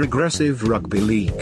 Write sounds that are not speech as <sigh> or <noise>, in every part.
Progressive Rugby League.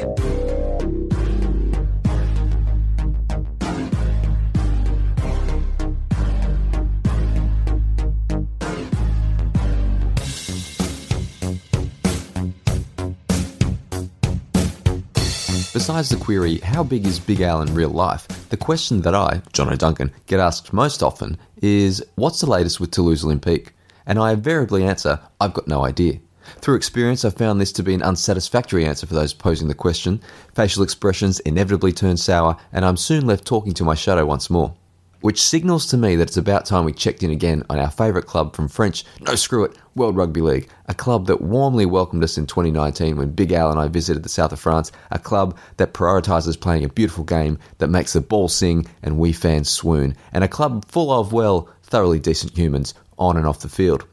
Besides the query, how big is Big Al in real life? The question that I, John O'Duncan, get asked most often is, what's the latest with Toulouse Olympique? And I invariably answer, I've got no idea. Through experience, I've found this to be an unsatisfactory answer for those posing the question. Facial expressions inevitably turn sour, and I'm soon left talking to my shadow once more which signals to me that it's about time we checked in again on our favourite club from French, no screw it, World Rugby League, a club that warmly welcomed us in 2019 when Big Al and I visited the south of France, a club that prioritises playing a beautiful game that makes the ball sing and we fans swoon, and a club full of, well, thoroughly decent humans on and off the field.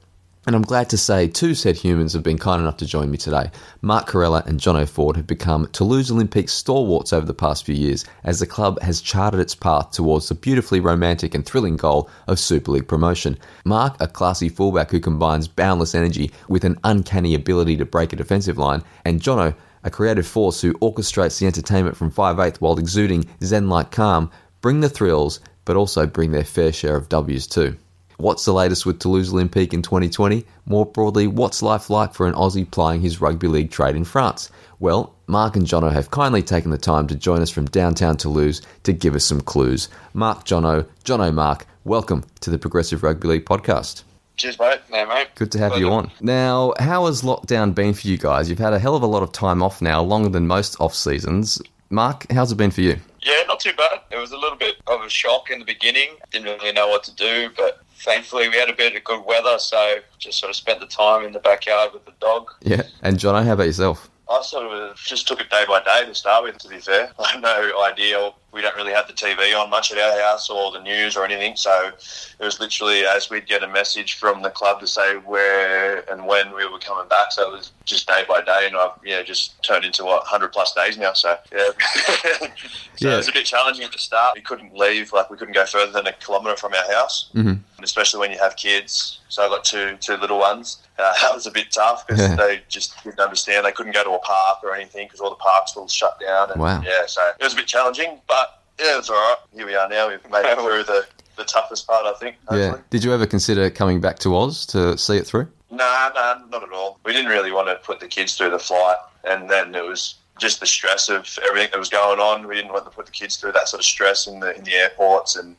And I'm glad to say two said humans have been kind enough to join me today. Mark Kheirallah and Jono Ford have become Toulouse Olympique stalwarts over the past few years as the club has charted its path towards the beautifully romantic and thrilling goal of Super League promotion. Mark, a classy fullback who combines boundless energy with an uncanny ability to break a defensive line, and Jono, a creative force who orchestrates the entertainment from 5'8 while exuding zen like calm, bring the thrills, but also bring their fair share of W's too. What's the latest with Toulouse Olympique in 2020? More broadly, what's life like for an Aussie plying his rugby league trade in France? Well, Mark and Jono have kindly taken the time to join us from downtown Toulouse to give us some clues. Mark Jono, Jono Mark, welcome to the Progressive Rugby League podcast. Cheers, mate. Yeah, mate. Good to have Pleasure. you on. Now, how has lockdown been for you guys? You've had a hell of a lot of time off now, longer than most off seasons. Mark, how's it been for you? Yeah, not too bad. It was a little bit of a shock in the beginning. Didn't really know what to do, but thankfully we had a bit of good weather, so just sort of spent the time in the backyard with the dog. Yeah. And John, how about yourself? I sort of just took it day by day to start with, to be fair. <laughs> I had no idea. We don't really have the TV on much at our house or the news or anything. So it was literally as we'd get a message from the club to say where and when we were coming back. So it was just day by day. And I've yeah, just turned into what, 100 plus days now. So yeah. <laughs> so yeah. it was a bit challenging at the start. We couldn't leave, like we couldn't go further than a kilometre from our house, mm-hmm. especially when you have kids. So I got two, two little ones. <laughs> Uh, that was a bit tough because yeah. they just didn't understand. They couldn't go to a park or anything because all the parks were shut down. And, wow. Yeah, so it was a bit challenging, but yeah, it's all right. Here we are now. We've made it <laughs> through the, the toughest part, I think. Hopefully. Yeah. Did you ever consider coming back to Oz to see it through? Nah, nah, not at all. We didn't really want to put the kids through the flight, and then it was just the stress of everything that was going on. We didn't want to put the kids through that sort of stress in the in the airports and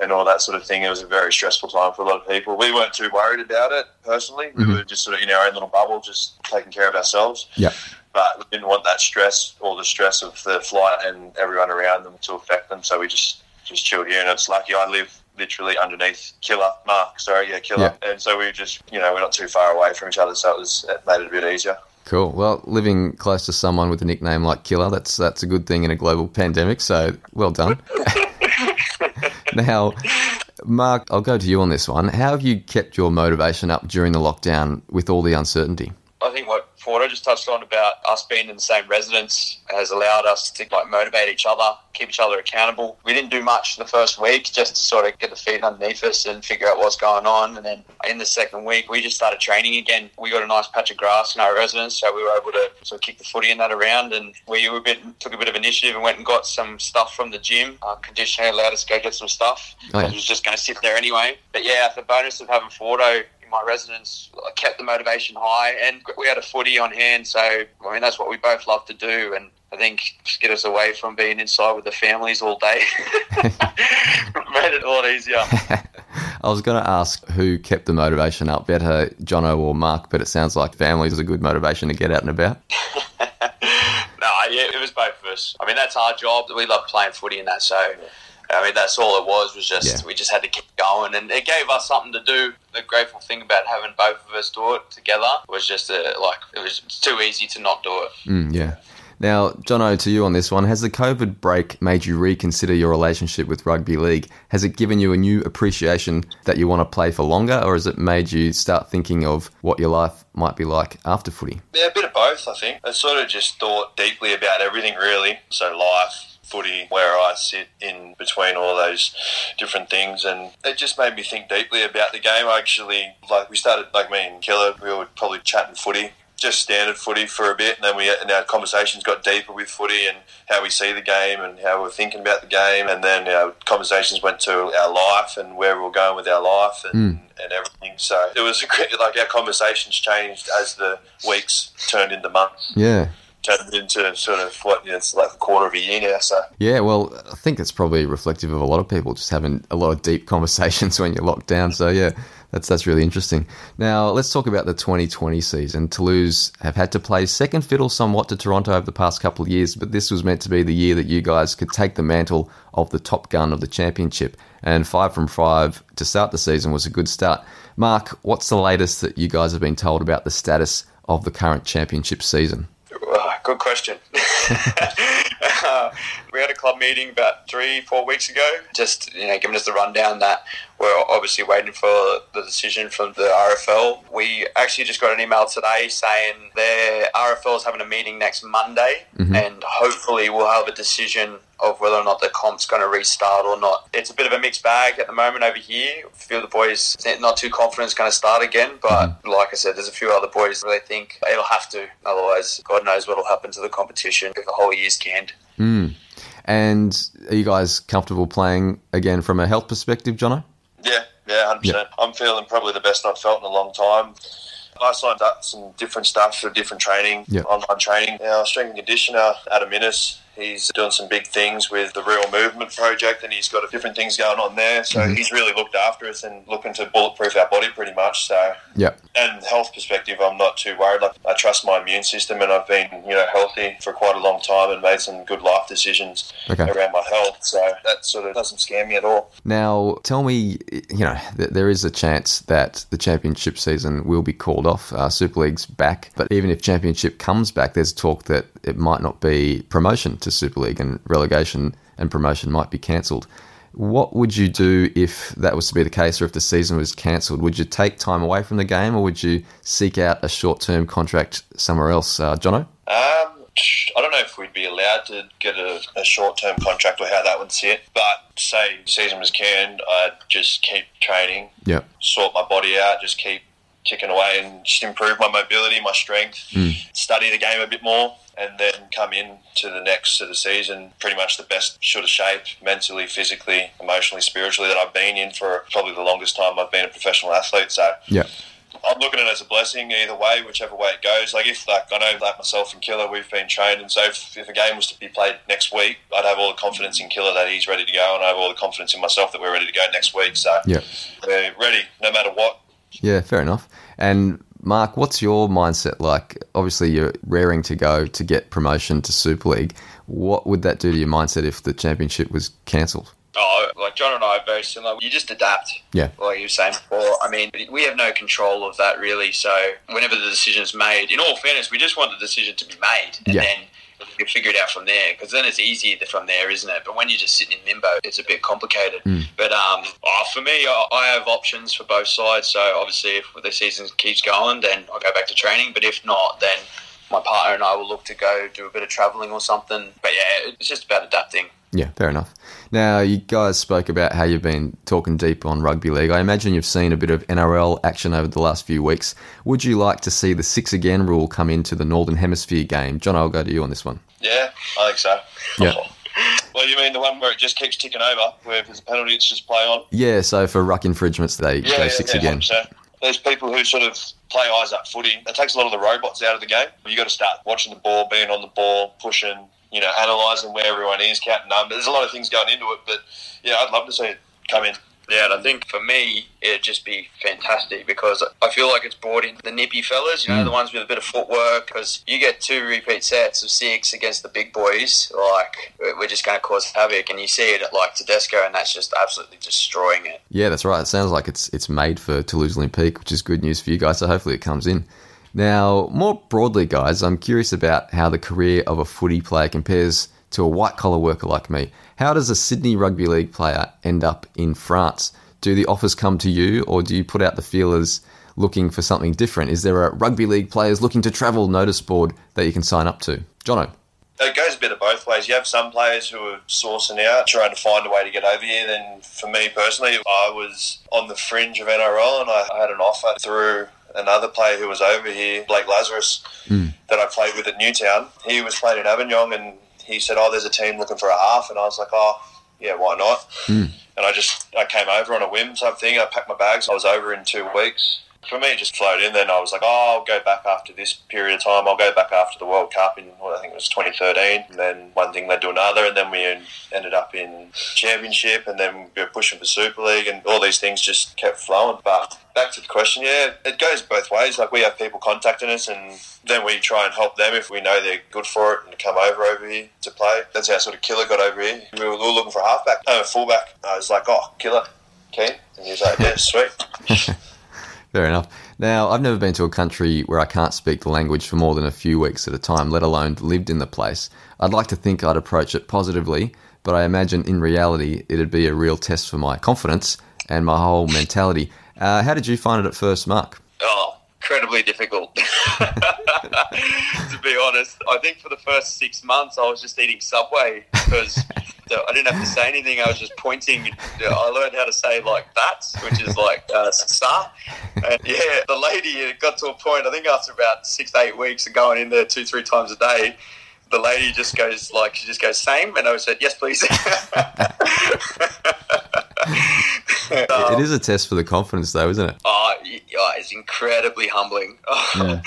and all that sort of thing. It was a very stressful time for a lot of people. We weren't too worried about it personally. Mm-hmm. We were just sort of in our own little bubble, just taking care of ourselves. Yeah. But we didn't want that stress or the stress of the flight and everyone around them to affect them. So we just just chilled here. And it's lucky I live literally underneath Killer Mark. Sorry, yeah, Killer. Yeah. And so we just you know we're not too far away from each other, so it was it made it a bit easier. Cool. Well, living close to someone with a nickname like Killer, that's that's a good thing in a global pandemic. So well done. <laughs> now, Mark, I'll go to you on this one. How have you kept your motivation up during the lockdown with all the uncertainty? I think what Fordo just touched on about us being in the same residence has allowed us to like motivate each other, keep each other accountable. We didn't do much the first week just to sort of get the feet underneath us and figure out what's going on. And then in the second week, we just started training again. We got a nice patch of grass in our residence, so we were able to sort of kick the footy in that around. And we a bit, took a bit of initiative and went and got some stuff from the gym. Uh, our conditioner allowed us to go get some stuff. Oh, yeah. I was just going to sit there anyway. But yeah, the bonus of having Fordo my residence I kept the motivation high, and we had a footy on hand. So I mean, that's what we both love to do, and I think just get us away from being inside with the families all day <laughs> made it a lot easier. <laughs> I was going to ask who kept the motivation up, better Jono or Mark, but it sounds like families is a good motivation to get out and about. <laughs> no, yeah, it was both of us. I mean, that's our job. We love playing footy and that, so. Yeah I mean, that's all it was. Was just yeah. we just had to keep going, and it gave us something to do. The grateful thing about having both of us do it together was just a, like it was too easy to not do it. Mm, yeah. Now, Jono, to you on this one, has the COVID break made you reconsider your relationship with rugby league? Has it given you a new appreciation that you want to play for longer, or has it made you start thinking of what your life might be like after footy? Yeah, a bit of both, I think. I sort of just thought deeply about everything, really. So, life, footy where I sit in between all those different things and it just made me think deeply about the game. I actually like we started like me and Killer, we were probably chatting footy just standard footy for a bit, and then we and our conversations got deeper with footy and how we see the game and how we're thinking about the game, and then our conversations went to our life and where we we're going with our life and, Mm. and everything. So it was a great, like our conversations changed as the weeks turned into months, Yeah. Turned into sort of what you know, it's like a quarter of a year now. So Yeah, well, I think it's probably reflective of a lot of people just having a lot of deep <laughs> conversations when you're locked down. So yeah, that's that's really interesting. Now let's talk about the 2020 season. Toulouse have had to play second fiddle somewhat to Toronto over the past couple of years, but this was meant to be the year that you guys could take the mantle of the top gun of the championship. And five from five to start the season was a good start. Mark, what's the latest that you guys have been told about the status of the current championship season? Good question. <laughs> <laughs> uh, <laughs> we had a club meeting about three, four weeks ago, just you know, giving us the rundown that we're obviously waiting for the decision from the RFL. We actually just got an email today saying their RFL is having a meeting next Monday, and hopefully we'll have a decision of whether or not the comp's going to restart or not. It's a bit of a mixed bag at the moment over here. A few of the boys not too confident it's going to start again, but like I said, there's a few other boys really think it'll have to. Otherwise, God knows what'll happen to the competition if the whole year's canned. Mm. And are you guys comfortable playing again from a health perspective, Jono? Yeah, yeah, hundred percent. I'm feeling probably the best I've felt in a long time. I signed up some different stuff for different training, Yeah. online training. Our strength and conditioner, Adam Innes, he's doing some big things with the Real Movement Project, and he's got different things going on there. So Mhm. he's really looked after us and looking to bulletproof our body pretty much. So, Yeah. and health perspective, I'm not too worried. Like I trust my immune system, and I've been you know healthy for quite a long time and made some good life decisions Okay. around my health. So that sort of doesn't scare me at all. Now, tell me, you know, th- there is a chance that the championship season will be called off. Uh, Super League's back, but even if championship comes back, there's talk that it might not be promotion to Super League and relegation and promotion might be cancelled. What would you do if that was to be the case, or if the season was cancelled? Would you take time away from the game, or would you seek out a short-term contract somewhere else, uh, Jono? Um, I don't know if we'd be allowed to get a, a short term contract or how that would sit. But say season was canned, I'd just keep training, Yeah. sort my body out, just keep ticking away and just improve my mobility, my strength, mm. study the game a bit more, and then come in to the next sort of season pretty much the best sort of shape, mentally, physically, emotionally, spiritually that I've been in for probably the longest time I've been a professional athlete. So Yeah. I'm looking at it as a blessing either way, whichever way it goes. Like if like I know like myself and Killer, we've been trained, and so if, if a game was to be played next week, I'd have all the confidence in Killer that he's ready to go, and I have all the confidence in myself that we're ready to go next week. So Yeah. we're ready no matter what. Yeah, fair enough. And Mark, what's your mindset like? Obviously, you're raring to go to get promotion to Super League. What would that do to your mindset if the championship was cancelled? Oh, like John and I are very similar. You just adapt. Yeah. Like you were saying before. I mean, we have no control of that really. So whenever the decision is made, in all fairness, we just want the decision to be made, and Yeah. then you figure it out from there. Because then it's easy from there, isn't it? But when you're just sitting in limbo, it's a bit complicated. Mm. But um, oh, for me, I, I have options for both sides. So obviously, if the season keeps going, then I'll go back to training. But if not, then my partner and I will look to go do a bit of traveling or something. But yeah, it's just about adapting. Yeah, fair enough. Now, you guys spoke about how you've been talking deep on rugby league. I imagine you've seen a bit of NRL action over the last few weeks. Would you like to see the six again rule come into the Northern Hemisphere game? John, I'll go to you on this one. Yeah, I think so. Yeah. Well, you mean the one where it just keeps ticking over, where if there's a penalty, it's just play on? Yeah, so for ruck infringements, they go six again. 100%. There's people who sort of play eyes up footy. It takes a lot of the robots out of the game. You've got to start watching the ball, being on the ball, pushing, you know, analysing where everyone is, counting numbers. There's a lot of things going into it, but yeah, I'd love to see it come in. Yeah, and I think for me, it'd just be fantastic because I feel like it's brought in the nippy fellas, you know, Mm. the ones with a bit of footwork. Because you get two repeat sets of six against the big boys, like we're just going to cause havoc. And you see it at like Tedesco, and that's just absolutely destroying it. Yeah, that's right. It sounds like it's it's made for Toulouse Olympique, which is good news for you guys. So hopefully it comes in. Now, more broadly, guys, I'm curious about how the career of a footy player compares to a white collar worker like me. How does a Sydney Rugby League player end up in France? Do the offers come to you, or do you put out the feelers looking for something different? Is there a rugby league players looking to travel notice board that you can sign up to? Jono. It goes a bit of both ways. You have some players who are sourcing out, trying to find a way to get over here. Then, for me personally, I was on the fringe of NRL and I had an offer through another player who was over here, Blake Lazarus, hmm. that I played with at Newtown. He was playing in Avignon, and he said, "Oh, there's a team looking for a half," and I was like, "Oh, yeah, why not?" Hmm. And I just I came over on a whim type thing. I packed my bags. I was over in two weeks. For me, it just flowed in. Then I was like, "Oh, I'll go back after this period of time. I'll go back after the World Cup in what I think it was 2013." And then one thing led to another, and then we ended up in Championship, and then we were pushing for Super League, and all these things just kept flowing. But back to the question, yeah, it goes both ways. Like we have people contacting us, and then we try and help them if we know they're good for it and come over over here to play. That's how sort of Killer got over here. We were, we were looking for a halfback, uh, fullback. I was like, oh, Killer, keen, and he was like, yeah, sweet. <laughs> Fair enough. Now, I've never been to a country where I can't speak the language for more than a few weeks at a time, let alone lived in the place. I'd like to think I'd approach it positively, but I imagine in reality it'd be a real test for my confidence and my whole mentality. Uh, how did you find it at first, Mark? Oh, incredibly difficult. <laughs> to be honest, I think for the first six months I was just eating Subway because I didn't have to say anything. I was just pointing. I learned how to say like that, which is like uh, sa. And yeah, the lady it got to a point. I think after about six eight weeks of going in there two three times a day. The lady just goes like she just goes same, and I said yes, please. <laughs> <laughs> it is a test for the confidence, though, isn't it? Oh, yeah, oh, it's incredibly humbling. <laughs> Yeah.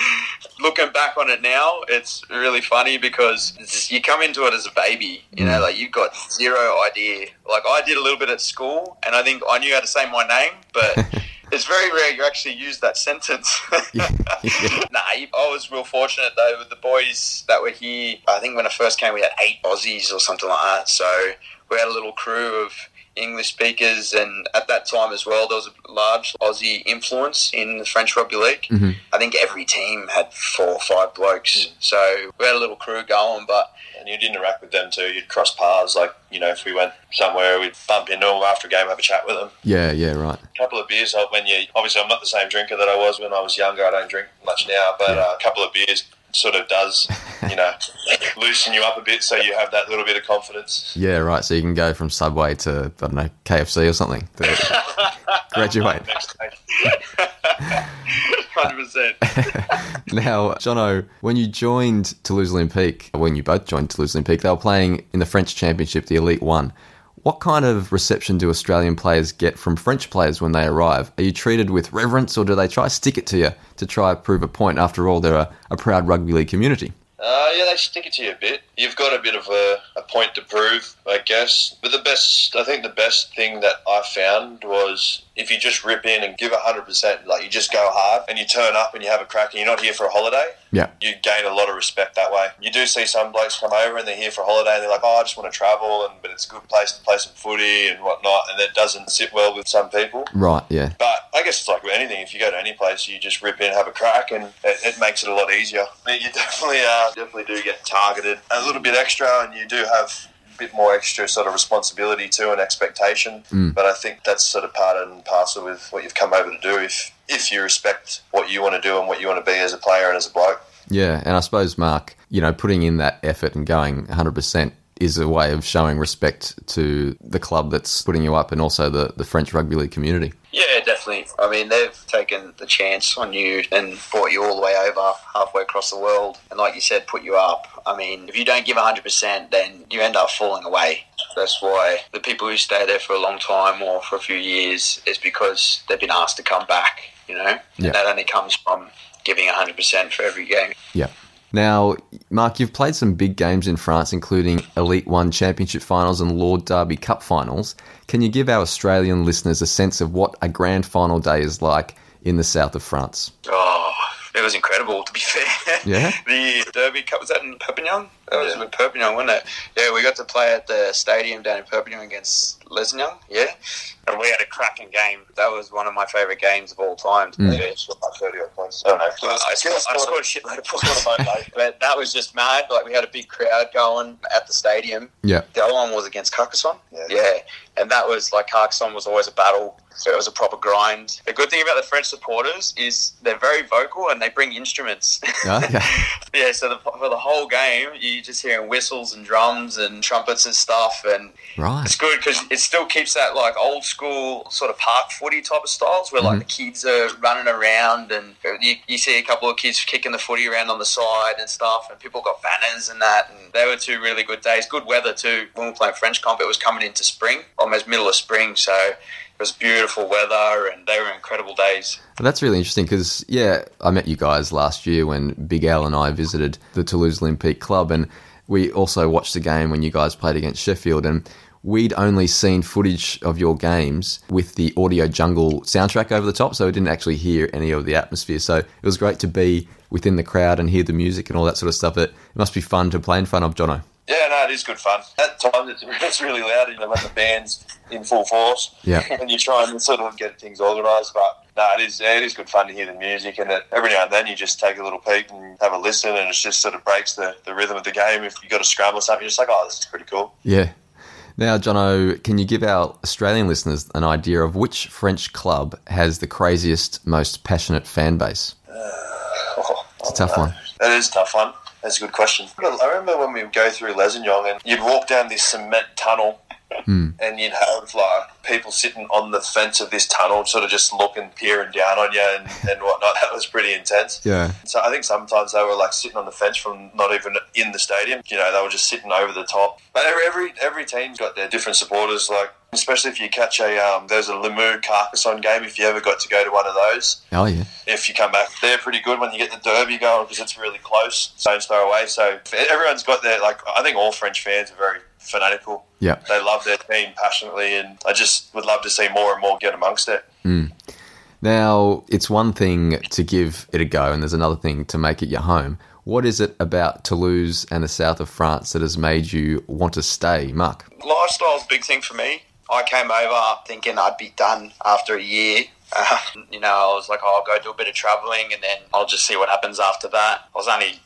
Looking back on it now, it's really funny because just- you come into it as a baby, you know, mm. like you've got zero idea. Like I did a little bit at school, and I think I knew how to say my name, but it's very rare you actually use that sentence. <laughs> Yeah. <laughs> Nah, I was real fortunate though with the boys that were here. I think when I first came, we had eight Aussies or something like that. So we had a little crew of English speakers, and at that time as well, there was a large Aussie influence in the French Rugby League. Mhm. I think every team had four or five blokes. So we had a little crew going, but and you'd interact with them too. You'd cross paths. Like, you know, if we went somewhere, we'd bump into them after a game, have a chat with them. Yeah, yeah, right. A couple of beers help when you. Obviously, I'm not the same drinker that I was when I was younger. I don't drink much now, but Yeah. uh, a couple of beers sort of does, you know, <laughs> loosen you up a bit so you have that little bit of confidence. Yeah, right. So you can go from Subway to, I don't know, KFC or something. to <laughs> graduate. Hundred percent. <laughs> Now, Jono, when you joined Toulouse Olympique, when you both joined Toulouse Olympique, they were playing in the French Championship, the Elite One. What kind of reception do Australian players get from French players when they arrive? Are you treated with reverence or do they try to stick it to you to try prove a point? After all, they're a, a proud rugby league community. Uh, yeah, they stick it to you a bit. You've got a bit of a, a point to prove, I guess. But the best, I think the best thing that I found was if you just rip in and give 100%, like you just go hard and you turn up and you have a crack and you're not here for a holiday, Yeah. you gain a lot of respect that way. You do see some blokes come over and they're here for a holiday and they're like, oh, I just want to travel, and but it's a good place to play some footy and whatnot, and that doesn't sit well with some people. Right, yeah. But I guess it's like with anything. If you go to any place, you just rip in, have a crack, and it, it makes it a lot easier. But you definitely, uh, definitely do get targeted a little bit extra, and you do have a bit more extra sort of responsibility too and expectation. Mm. But I think that's sort of part and parcel with what you've come over to do. If if you respect what you want to do and what you want to be as a player and as a bloke. Yeah, and I suppose, Mark, you know, putting in that effort and going 100% is a way of showing respect to the club that's putting you up and also the, the French rugby league community. Yeah, definitely. I mean, they've taken the chance on you and brought you all the way over halfway across the world. And like you said, put you up. I mean, if you don't give 100%, then you end up falling away. That's why the people who stay there for a long time or for a few years is because they've been asked to come back, you know? Yeah. And that only comes from giving 100% for every game. Yeah. Now, Mark, you've played some big games in France, including Elite One Championship finals and Lord Derby Cup finals. Can you give our Australian listeners a sense of what a grand final day is like in the south of France? Oh, it was incredible, to be fair. Yeah? <laughs> the Derby Cup, was that in Perpignan? That was Yeah. in Perpignan, wasn't it? Yeah, we got to play at the stadium down in Perpignan against Lézignan, yeah. And we had a cracking game. That was one of my favourite games of all time. to be Mm. fair. Yeah, scored like 30 odd points. I don't know. I scored, I scored a shitload of points. <laughs> but that was just mad. Like, we had a big crowd going at the stadium. Yeah. The other one was against Carcassonne. Yeah. Yeah. and that was like Carcassonne was always a battle. So it was a proper grind. The good thing about the French supporters is they're very vocal and they bring instruments. Okay. <laughs> yeah, so the, for the whole game, you just hearing whistles and drums and trumpets and stuff, and Right. it's good because it still keeps that like old school sort of park footy type of styles where like mm-hmm. the kids are running around and you, you see a couple of kids kicking the footy around on the side and stuff, and people got banners and that, and they were two really good days. Good weather too. When we were playing French comp, it was coming into spring, almost middle of spring, so it was beautiful weather and they were incredible days. Well, That's really interesting because, yeah, I met you guys last year when Big Al and I visited the Toulouse Olympique Club, and we also watched the game when you guys played against Sheffield, and we'd only seen footage of your games with the Audio Jungle soundtrack over the top, so we didn't actually hear any of the atmosphere. So it was great to be within the crowd and hear the music and all that sort of stuff. It must be fun to play in front of Jono. Yeah, no, it is good fun. At times, it's, <laughs> it's really loud you know, when the band's in full force. Yeah. <laughs> and you try and sort of get things organised. But no, it is it is good fun to hear the music, and it, every now and then you just take a little peek and have a listen, and it just sort of breaks the, the rhythm of the game. If you got a scrum or something, you're just like, oh, this is pretty cool. Yeah. Now, Jono, can you give our Australian listeners an idea of which French club has the craziest, most passionate fan base? Oh, <laughs> It's a tough uh, one. That is a tough one. That's a good question. I remember when we would go through Lézignan and you'd walk down this cement tunnel and you'd have like people sitting on the fence of this tunnel, sort of just looking, peering down on you and, and whatnot. <laughs> That was pretty intense. Yeah. So I think sometimes they were like sitting on the fence from not even in the stadium. You know, they were just sitting over the top. But every every, every team's got their different supporters. Like especially if you catch a um, there's a Limoux Carcassonne game. If you ever got to go to one of those, Oh, yeah. if you come back, they're pretty good when you get the derby going because it's really close, stone's throw away. So everyone's got their like. I think all French fans are very fanatical. Yeah. They love their team passionately, and I just would love to see more and more get amongst it. Now, it's one thing to give it a go, and there's another thing to make it your home. What is it about Toulouse and the south of France that has made you want to stay, Mark? Lifestyle's a big thing for me. I came over thinking I'd be done after a year. Uh, you know, I was like, oh, I'll go do a bit of travelling and then I'll just see what happens after that. I was only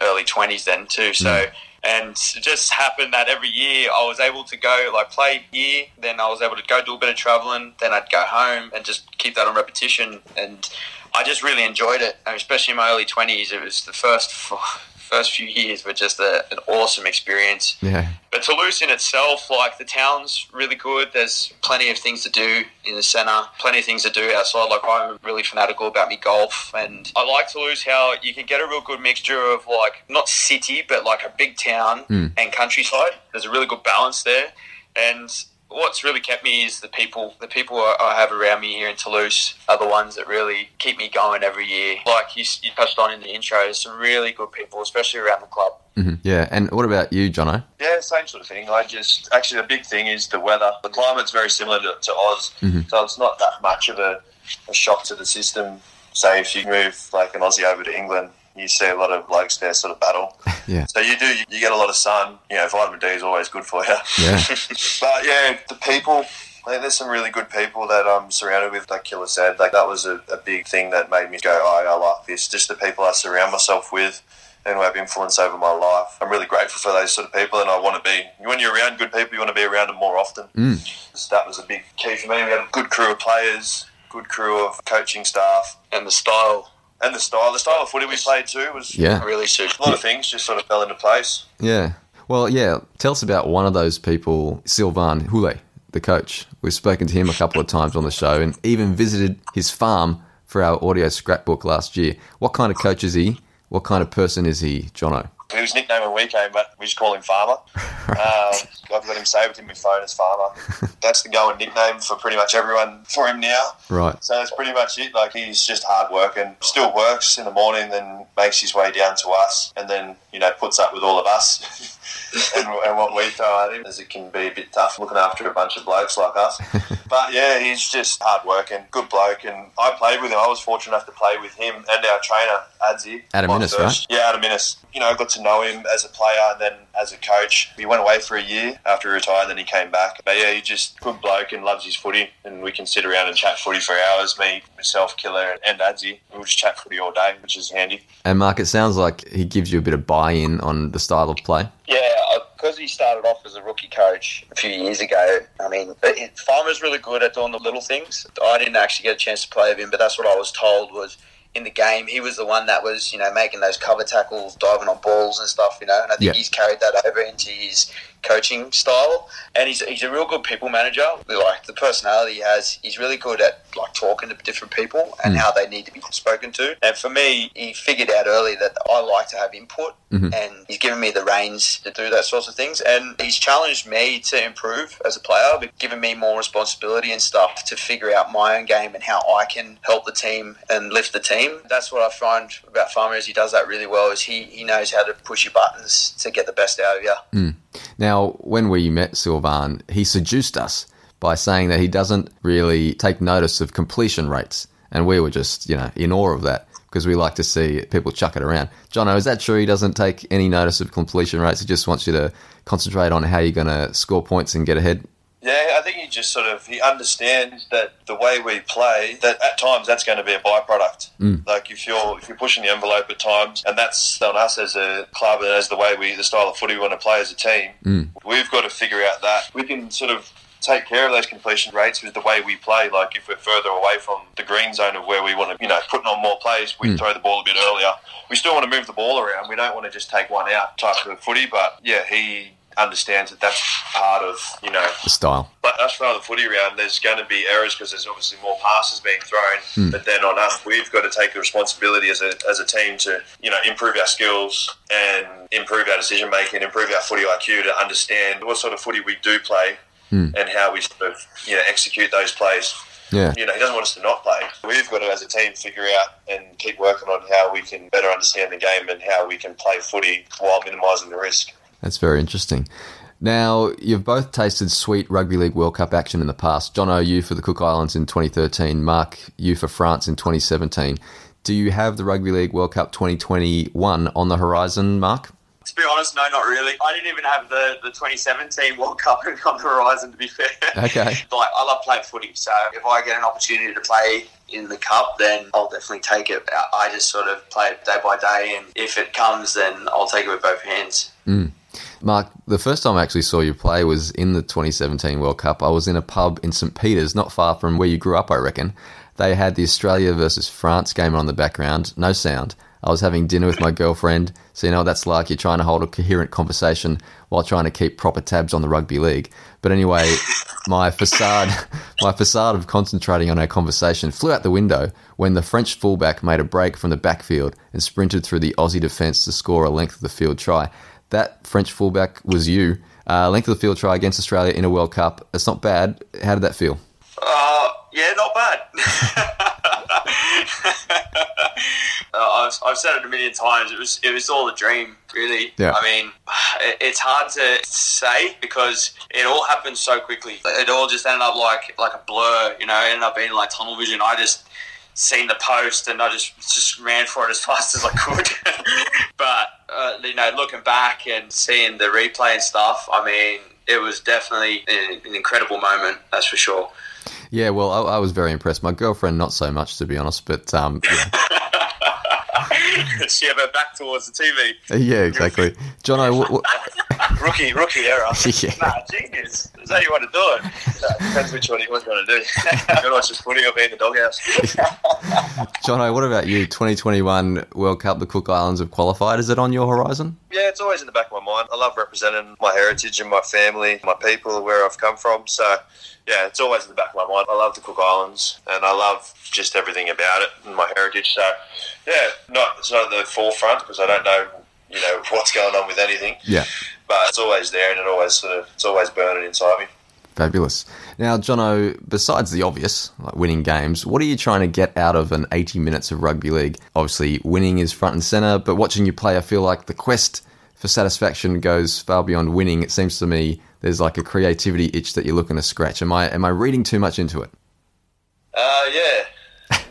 early 20s then, too. So, and it just happened that every year I was able to go, like, play here, then I was able to go do a bit of travelling, then I'd go home and just keep that on repetition. And I just really enjoyed it, and especially in my early 20s. It was the first. <laughs> Oh, First few years were just a, an awesome experience. Yeah. But Toulouse in itself, like the town's really good. There's plenty of things to do in the centre, plenty of things to do outside. Like I'm really fanatical about me golf, and I like Toulouse how you can get a real good mixture of like not city, but like a big town hmm. and countryside. There's a really good balance there, and what's really kept me is the people. The people I I have around me here in Toulouse are the ones that really keep me going every year. Like you, you touched on in the intro, there's some really good people, especially around the club. hmm Yeah. And what about you, Jono? Yeah, same sort of thing. I just actually the big thing is the weather. The climate's very similar to, to Oz, so it's not that much of a, a shock to the system. Say if you move like an Aussie over to England, you see a lot of blokes there sort of battle. <laughs> Yeah. So you do you, get a lot of sun. You know, vitamin D is always good for you. Yeah. <laughs> But yeah, the people. I think there's some really good people that I'm surrounded with. Like Killer said, like that was a, a big thing that made me go, oh, I like this. Just the people I surround myself with and who have influence over my life. I'm really grateful for those sort of people, and I want to be. When you're around good people, you want to be around them more often. Mm. So that was a big key for me. We had a good crew of players, good crew of coaching staff, And the style and the style. The style of footy we played too was Yeah. really suits a lot of things just sort of fell into place. Yeah. Well, yeah. Tell us about one of those people, Sylvain Houles, the coach. We've spoken to him a couple of times on the show and even visited his farm for our audio scrapbook last year. What kind of coach is he? What kind of person is he, Jono? He was nicknamed when we came, but we just call him Farmer. um, <laughs> I've got him saved in my phone as Farmer. That's the going nickname for pretty much everyone for him now. Right. So that's pretty much it. Like he's just hard working, still works in the morning, then makes his way down to us, and then you know puts up with all of us <laughs> <laughs> and, and what we throw at him, as it can be a bit tough looking after a bunch of blokes like us. <laughs> but yeah, he's just hard working, good bloke, and I played with him. I was fortunate enough to play with him and our trainer Adzi. Adam Innes, first- Yeah, Adam Innes. You know, I got to know him as a player and then as a coach. He went away for a year after he retired, then he came back. But yeah, he's just good bloke and loves his footy. And we can sit around and chat footy for hours. Me, myself, Killer, and Adzi. We'll just chat footy all day, which is handy. And Mark, it sounds like he gives you a bit of buy in on the style of play. Yeah, uh, because he started off as a rookie coach a few years ago. I mean, Farmer's really good at doing the little things. I didn't actually get a chance to play with him, but that's what I was told was in the game. He was the one that was, you know, making those cover tackles, diving on balls and stuff, you know. And I think Yeah. he's carried that over into his coaching style. And he's, he's a real good people manager. Like the personality he has, he's really good at like talking to different people and hmm. how they need to be spoken to. And for me, he figured out early that I like to have input, mm-hmm. and he's given me the reins to do that sorts of things. And he's challenged me to improve as a player, but given me more responsibility and stuff to figure out my own game and how I can help the team and lift the team. That's what I find about Farmer is he does that really well. Is he he knows how to push your buttons to get the best out of you. Hmm. Now, when we met Sylvan, he seduced us by saying that he doesn't really take notice of completion rates. And we were just, you know, in awe of that because we like to see people chuck it around. Jono, is that true? He doesn't take any notice of completion rates. He just wants you to concentrate on how you're going to score points and get ahead. Yeah, I think he just sort of he understands that the way we play, that at times that's going to be a byproduct. Mm. Like if you're if you're pushing the envelope at times, and that's on us as a club and as the way we the style of footy we want to play as a team, mm. we've got to figure out that we can sort of take care of those completion rates with the way we play. Like if we're further away from the green zone of where we want to, you know, putting on more plays, we mm. throw the ball a bit earlier. We still want to move the ball around. We don't want to just take one out type of footy. But yeah, he understands that that's part of you know The style. but us throwing the footy around, there's going to be errors because there's obviously more passes being thrown. Hmm. But then on us, we've got to take the responsibility as a, as a team to you know improve our skills and improve our decision making, improve our footy IQ to understand what sort of footy we do play hmm. and how we sort of you know execute those plays. Yeah. You know, he doesn't want us to not play. We've got to, as a team, figure out and keep working on how we can better understand the game and how we can play footy while minimising the risk. That's very interesting. Now, you've both tasted sweet Rugby League World Cup action in the past. John you for the Cook Islands in 2013. Mark, you for France in 2017. Do you have the Rugby League World Cup 2021 on the horizon, Mark? To be honest, no, not really. I didn't even have the, the 2017 World Cup <laughs> on the horizon, to be fair. Okay. <laughs> like, I love playing footy, so if I get an opportunity to play in the Cup, then I'll definitely take it. I just sort of play it day by day, and if it comes, then I'll take it with both hands. Mm. Mark, the first time I actually saw you play was in the 2017 World Cup. I was in a pub in St. Peter's, not far from where you grew up, I reckon. They had the Australia versus France game on the background, no sound. I was having dinner with my girlfriend, so you know what that's like. You're trying to hold a coherent conversation while trying to keep proper tabs on the rugby league. But anyway, <laughs> my facade, my facade of concentrating on our conversation flew out the window when the French fullback made a break from the backfield and sprinted through the Aussie defence to score a length of the field try. That French fullback was you. Uh, length of the field try against Australia in a World Cup. It's not bad. How did that feel? Uh, yeah, not bad. <laughs> uh, I've, I've said it a million times. It was it was all a dream, really. Yeah. I mean, it, it's hard to say because it all happened so quickly. It all just ended up like like a blur. You know, it ended up being like tunnel vision. I just seen the post and I just just ran for it as <laughs> fast as I could. <laughs> but uh, you know, looking back and seeing the replay and stuff, I mean, it was definitely an, an incredible moment. That's for sure. Yeah, well, I, I was very impressed. My girlfriend, not so much, to be honest. But um, yeah. <laughs> she have her back towards the TV. yeah, exactly. John, I, what, Rookie, rookie error. <laughs> yeah. Nah, genius. How you want to do it? Depends which one he was going to do. You're not just footy or be in the doghouse. <laughs> Jono, what about you? 2021 World Cup, the Cook Islands have qualified. Is it on your horizon? Yeah, it's always in the back of my mind. I love representing my heritage and my family, my people, where I've come from. So, yeah, it's always in the back of my mind. I love the Cook Islands and I love just everything about it and my heritage. So, yeah, not it's not at the forefront because I don't know, you know, <laughs> what's going on with anything. Yeah. But it's always there and it always sort of it's always burning inside me. Fabulous. Now, Jono, besides the obvious, like winning games, what are you trying to get out of an 80 minutes of rugby league? Obviously, winning is front and centre, but watching you play, I feel like the quest for satisfaction goes far beyond winning. It seems to me there's like a creativity itch that you're looking to scratch. Am I am I reading too much into it? Uh, yeah.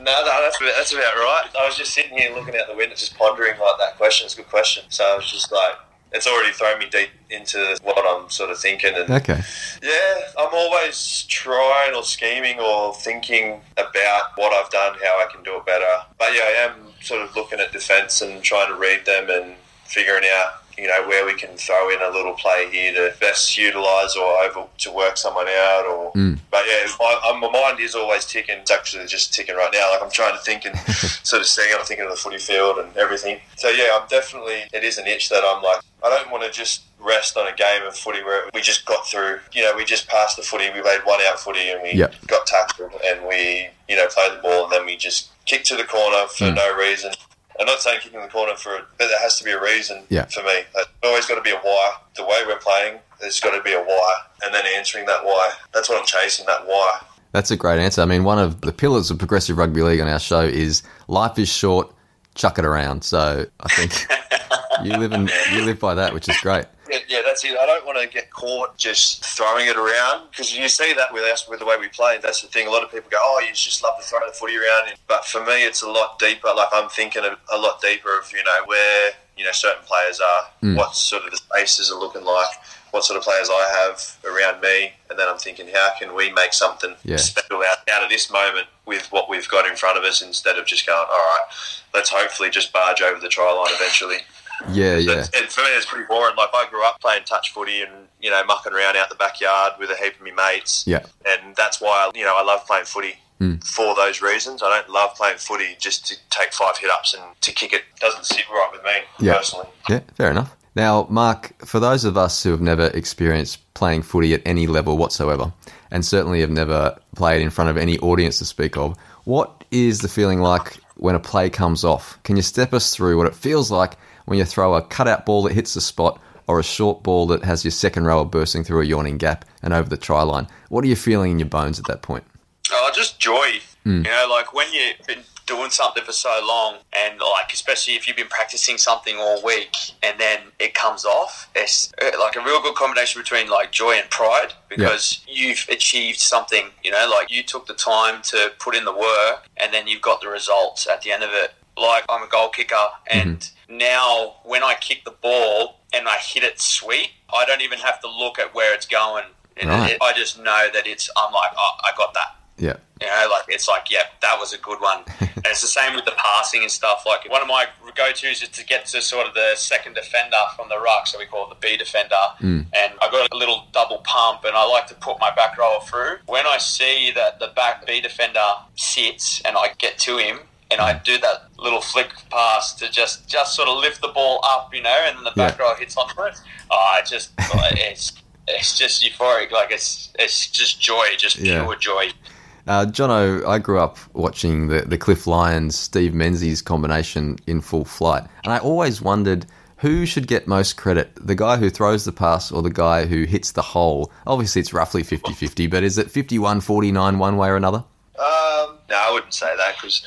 No, no, that's about, that's about right. I was just sitting here looking out the window, just pondering like that question. It's a good question. So I was just like, it's already thrown me deep into what I'm sort of thinking. And Okay. yeah, I'm always trying or scheming or thinking about what I've done, how I can do it better. But yeah, I am sort of looking at defence and trying to read them and figuring out you know, where we can throw in a little play here to best utilise or over to work someone out. Or, mm. but yeah, I, I, uh, my mind is always ticking. It's actually just ticking right now. Like I'm trying to think and <laughs> sort of seeing. I'm thinking of the footy field and everything. So yeah, I'm definitely. It is an itch that I'm like. I don't want to just rest on a game of footy where we just got through. You know, we just passed the footy. We made one out footy and we Yep. got tackled and we, you know, played the ball and then we just kicked to the corner for mm. no reason. I'm not saying kicking the corner for, it, but there has to be a reason Yeah. for me. There's always got to be a why. The way we're playing, there's got to be a why, and then answering that why. That's what I'm chasing. That why. That's a great answer. I mean, one of the pillars of progressive rugby league on our show is life is short, chuck it around. So I think <laughs> you live in, you live by that, which is great. Yeah, yeah, that's it. I don't want to get caught just throwing it around because you see that with us with the way we play. That's the thing. A lot of people go, "Oh, you just love to throw the footy around," but for me, it's a lot deeper. Like I'm thinking a, a lot deeper of you know where you know certain players are, hmm. what sort of the spaces are looking like, what sort of players I have around me, and then I'm thinking, how can we make something Yeah. special out, out of this moment with what we've got in front of us instead of just going, all right, let's hopefully just barge over the try line eventually. Yeah, yeah, It's- And for me, it's pretty boring. Like I grew up playing touch footy and you know mucking around out the backyard with a heap of my mates. yeah. And that's why you know I love playing footy hmm. for those reasons. I don't love playing footy just to take five hit ups and to kick it. Doesn't sit right with me Yeah. personally. Yeah, fair enough. Now, Mark, for those of us who have never experienced playing footy at any level whatsoever, and certainly have never played in front of any audience to speak of, what is the feeling like when a play comes off? Can you step us through what it feels like when you throw a cutout ball that hits the spot or a short ball that has your second rower bursting through a yawning gap and over the try line? What are you feeling in your bones at that point? Oh, just joy. You know, like when you've been doing something for so long, and like especially if you've been practicing something all week, and then it comes off, it's uh, like a real good combination between like joy and pride because you've achieved something. You know, like you took the time to put in the work, and then you've got the results at the end of it. Like I'm a goal kicker, and mm-hmm. now when I kick the ball and I hit it sweet, I don't even have to look at where it's going. And Right. it, I just know that it's. I'm like, oh, I got that. Yeah. You know, like it's like, yeah, that was a good one. <laughs> and it's the same with the passing and stuff. Like one of my go-tos is to get to sort of the second defender from the ruck, so we call it the B defender. Mm. And I got a little double pump, and I like to put my back rower through. When I see that the back B defender sits, and I get to him. And I do that little flick pass to just, just sort of lift the ball up, you know, and then the back Yeah. rower hits onto it. Oh, I just, <laughs> it's, it's just euphoric. Like it's, it's just joy, just Yeah. pure joy. Uh, Jono, I grew up watching the, the Cliff Lyons Steve Menzies combination in full flight, and I always wondered who should get most credit the guy who throws the pass or the guy who hits the hole. Obviously, it's roughly 50 50, but is it 51 49 one way or another? Um, no, I wouldn't say that because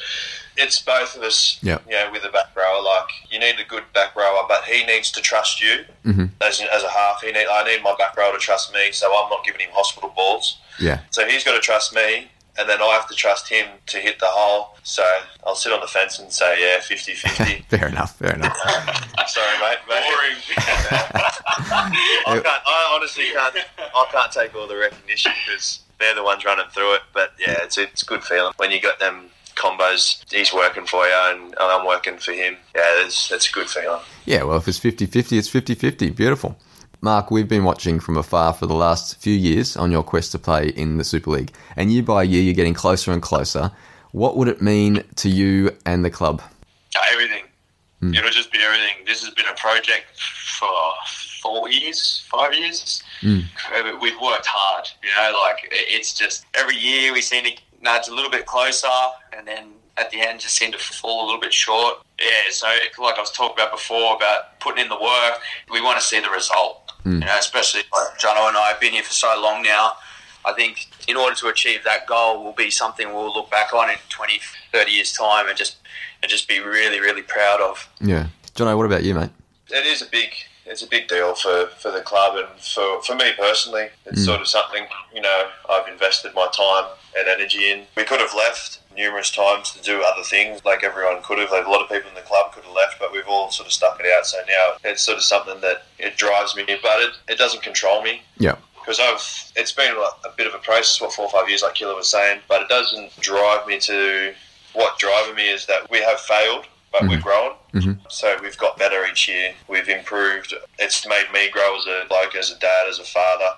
it's both of us. Yeah. You know, with the back rower, like you need a good back rower, but he needs to trust you Mm-hmm. as, as a half. He need I need my back rower to trust me, so I'm not giving him hospital balls. Yeah. So he's got to trust me, and then I have to trust him to hit the hole. So I'll sit on the fence and say, yeah, 50 50. <laughs> Fair enough, fair enough. <laughs> Sorry, mate. mate. <laughs> I can't. I honestly can't. I can't take all the recognition because they're the ones running through it. But yeah, it's it's a good feeling when you got them combos. He's working for you, and, and I'm working for him. Yeah, that's, it's a good feeling. Yeah, well, if it's 50 50, it's 50 50. Beautiful. Mark, we've been watching from afar for the last few years on your quest to play in the Super League, and year by year, you're getting closer and closer. What would it mean to you and the club? everything. It'll just be everything. This has been a project for four years, five years. Uh, We've worked hard, you know. Like it's just every year we seem to nudge a little bit closer, and then at the end just seem to fall a little bit short. Yeah. So like I was talking about before about putting in the work, we want to see the result. Hmm. You know, especially like Jono and I have been here for so long now. I think in order to achieve that goal will be something we'll look back on in 20, 30 years' time and just and just be really, really proud of. Yeah. Jono, what about you, mate? It is a big. It's a big deal for, for the club and for, for me personally. It's mm. sort of something, you know, I've invested my time and energy in. We could have left numerous times to do other things, like everyone could have. Like a lot of people in the club could have left, but we've all sort of stuck it out. So now it's sort of something that it drives me, but it, it doesn't control me. Yeah. because I've it's been a, a bit of a process, what four or five years, like Killer was saying, but it doesn't drive me to. What driving me is that we have failed but we're mm-hmm. growing. Mm-hmm. So we've got better each year. We've improved. It's made me grow as a bloke, as a dad, as a father,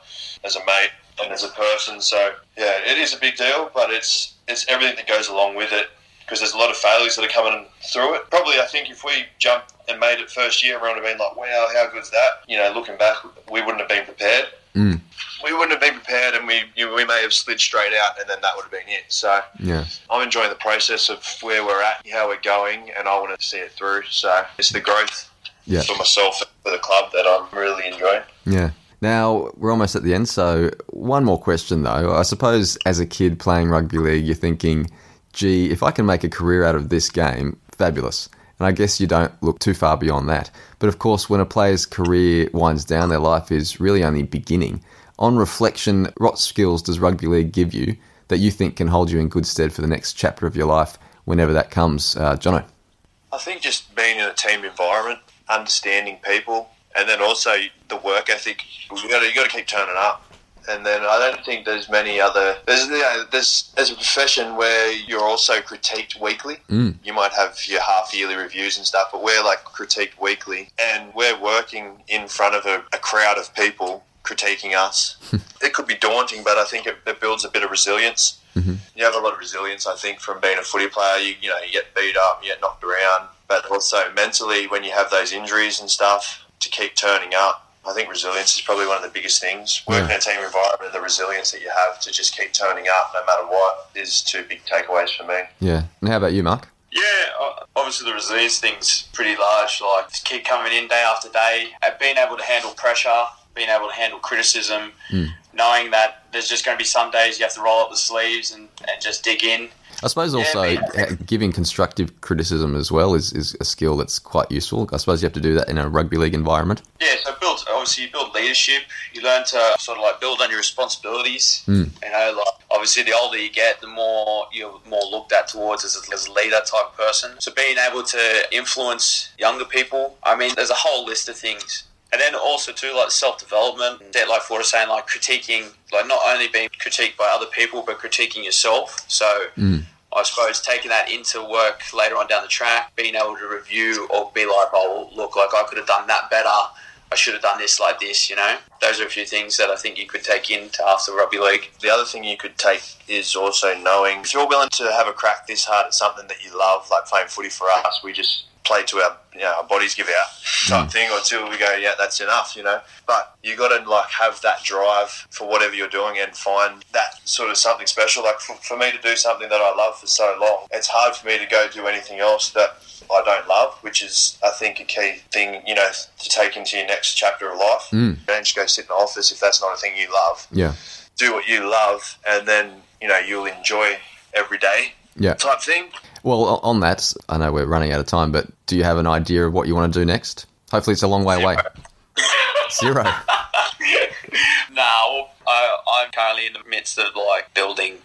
as a mate, and as a person. So yeah, it is a big deal, but it's it's everything that goes along with it. Because there's a lot of failures that are coming through it. Probably, I think if we jumped and made it first year, everyone would have been like, "Wow, how good's that?" You know, looking back, we wouldn't have been prepared. Mm. We wouldn't have been prepared, and we you we may have slid straight out, and then that would have been it. So Yeah. I'm enjoying the process of where we're at, how we're going, and I want to see it through. So it's the growth Yeah. for myself and for the club that I'm really enjoying. Yeah. Now, we're almost at the end, so one more question though. I suppose as a kid playing rugby league, you're thinking, gee, if I can make a career out of this game, fabulous. And I guess you don't look too far beyond that. But of course, when a player's career winds down, their life is really only beginning. On reflection, what skills does rugby league give you that you think can hold you in good stead for the next chapter of your life, whenever that comes? Uh, Johno. I think just being in a team environment, understanding people, and then also the work ethic. You got to you got to keep turning up. And then I don't think there's many other. There's you know, there's there's a profession where you're also critiqued weekly. Mm. You might have your half yearly reviews and stuff, but we're like critiqued weekly, and we're working in front of a, a crowd of people critiquing us. it could be daunting, but I think it, it builds a bit of resilience. You have a lot of resilience, I think, from being a footy player. You, you know, you get beat up, you get knocked around, but also mentally, when you have those injuries and stuff, to keep turning up. I think resilience is probably one of the biggest things. Working in a team environment, the resilience that you have to just keep turning up no matter what is two big takeaways for me. Yeah. And how about you, Mark? Yeah, obviously the resilience thing's pretty large. Like just keep coming in day after day, and being able to handle pressure, being able to handle criticism, hmm. Knowing that there's just going to be some days you have to roll up the sleeves and, and just dig in. I suppose also Yeah, giving constructive criticism as well is, is a skill that's quite useful. I suppose you have to do that in a rugby league environment. Yeah, so build obviously you build leadership. You learn to sort of like build on your responsibilities. Mm. You know, like obviously the older you get, the more you're more looked at towards as a, as a leader type person. So being able to influence younger people, I mean, there's a whole list of things. And then also too, like self development. Mm. that Like Ford was saying, like critiquing, like not only being critiqued by other people, but critiquing yourself. So mm. I suppose taking that into work later on down the track, being able to review or be like, oh, look, like I could have done that better. I should have done this like this, you know? Those are a few things that I think you could take into after rugby league. The other thing you could take is also knowing if you're willing to have a crack this hard at something that you love, like playing footy for us, we just play to our you know, our bodies give out type thing until we go, yeah, that's enough, you know. But you got to like have that drive for whatever you're doing and find that sort of something special. Like for, for me to do something that I love for so long, it's hard for me to go do anything else that I don't love, which is I think a key thing, you know, to take into your next chapter of life. Mm. Don't just go sit in the office if that's not a thing you love Yeah. do what you love, and then you know you'll enjoy every day Yeah. type thing. Well, on that, I know we're running out of time, but do you have an idea of what you want to do next? Hopefully, it's a long way away. <laughs> Zero. <laughs> Now, I, I'm currently in the midst of like building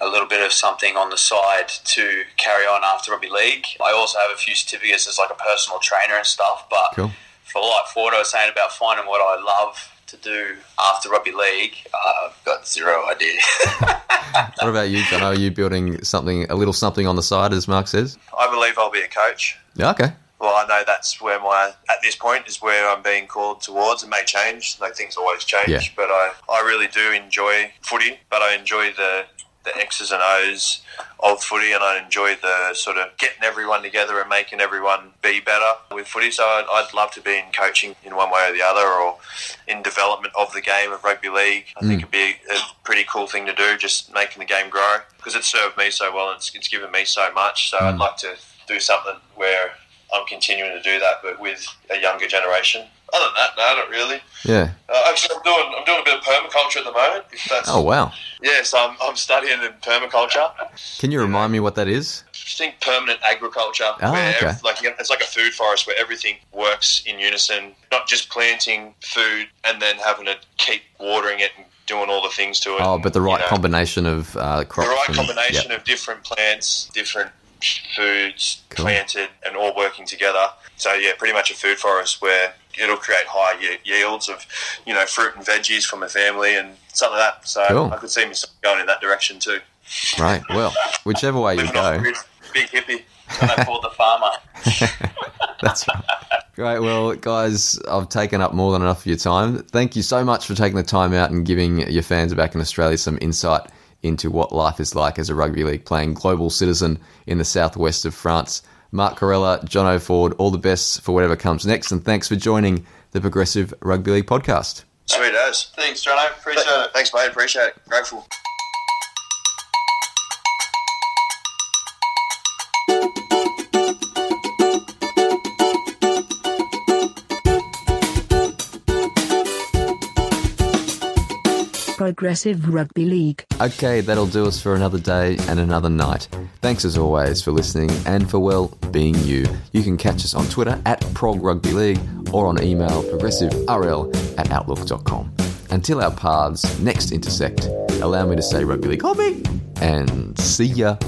a little bit of something on the side to carry on after rugby league. I also have a few certificates as like a personal trainer and stuff. But Cool. for like Ford, I was saying about finding what I love to do after rugby league, uh, I've got zero idea. <laughs> What about you, John? Are you building something, a little something on the side, as Mark says? I believe I'll be a coach. Yeah. Okay. Well, I know that's where my at this point is where I'm being called towards. It may change, like things always change, Yeah. but I, I really do enjoy footy. But I enjoy the the X's and O's of footy, and I enjoy the sort of getting everyone together and making everyone be better with footy. So I'd, I'd love to be in coaching in one way or the other, or in development of the game of rugby league. I think mm. it'd be a pretty cool thing to do, just making the game grow because it's served me so well and it's, it's given me so much. So I'd mm. like to do something where I'm continuing to do that, but with a younger generation. Other than that, no, not really. Yeah. Actually, I'm doing I'm doing a bit of permaculture at the moment. If that's Oh wow. yes, I'm, I'm studying in permaculture. Can you remind me what that is? Just think permanent agriculture, Oh, where okay. like it's like a food forest where everything works in unison. Not just planting food and then having to keep watering it and doing all the things to it. Oh, but the right you know. combination of uh, the right and- combination yeah. of different plants, different foods Cool. planted, and all working together. So yeah, pretty much a food forest where it'll create high yields of, you know, fruit and veggies from a family and something like that. So Cool. I could see myself going in that direction too. Right. Well, whichever way you go. big hippie. And I called the farmer. <laughs> That's right. Great. Well, guys, I've taken up more than enough of your time. Thank you so much for taking the time out and giving your fans back in Australia some insight into what life is like as a rugby league playing global citizen in the southwest of France. Mark Kheirallah, Johno Ford, all the best for whatever comes next, and thanks for joining the Progressive Rugby League podcast. Sweet as. Thanks, Jono. Appreciate it. Thanks, mate. Appreciate it. Grateful. Progressive Rugby League. Okay, that'll do us for another day and another night. Thanks as always for listening and for, well, being you. You can catch us on Twitter at Prog Rugby League or on email progressiverl at outlook.com. Until our paths next intersect, allow me to say rugby league hobby and see ya.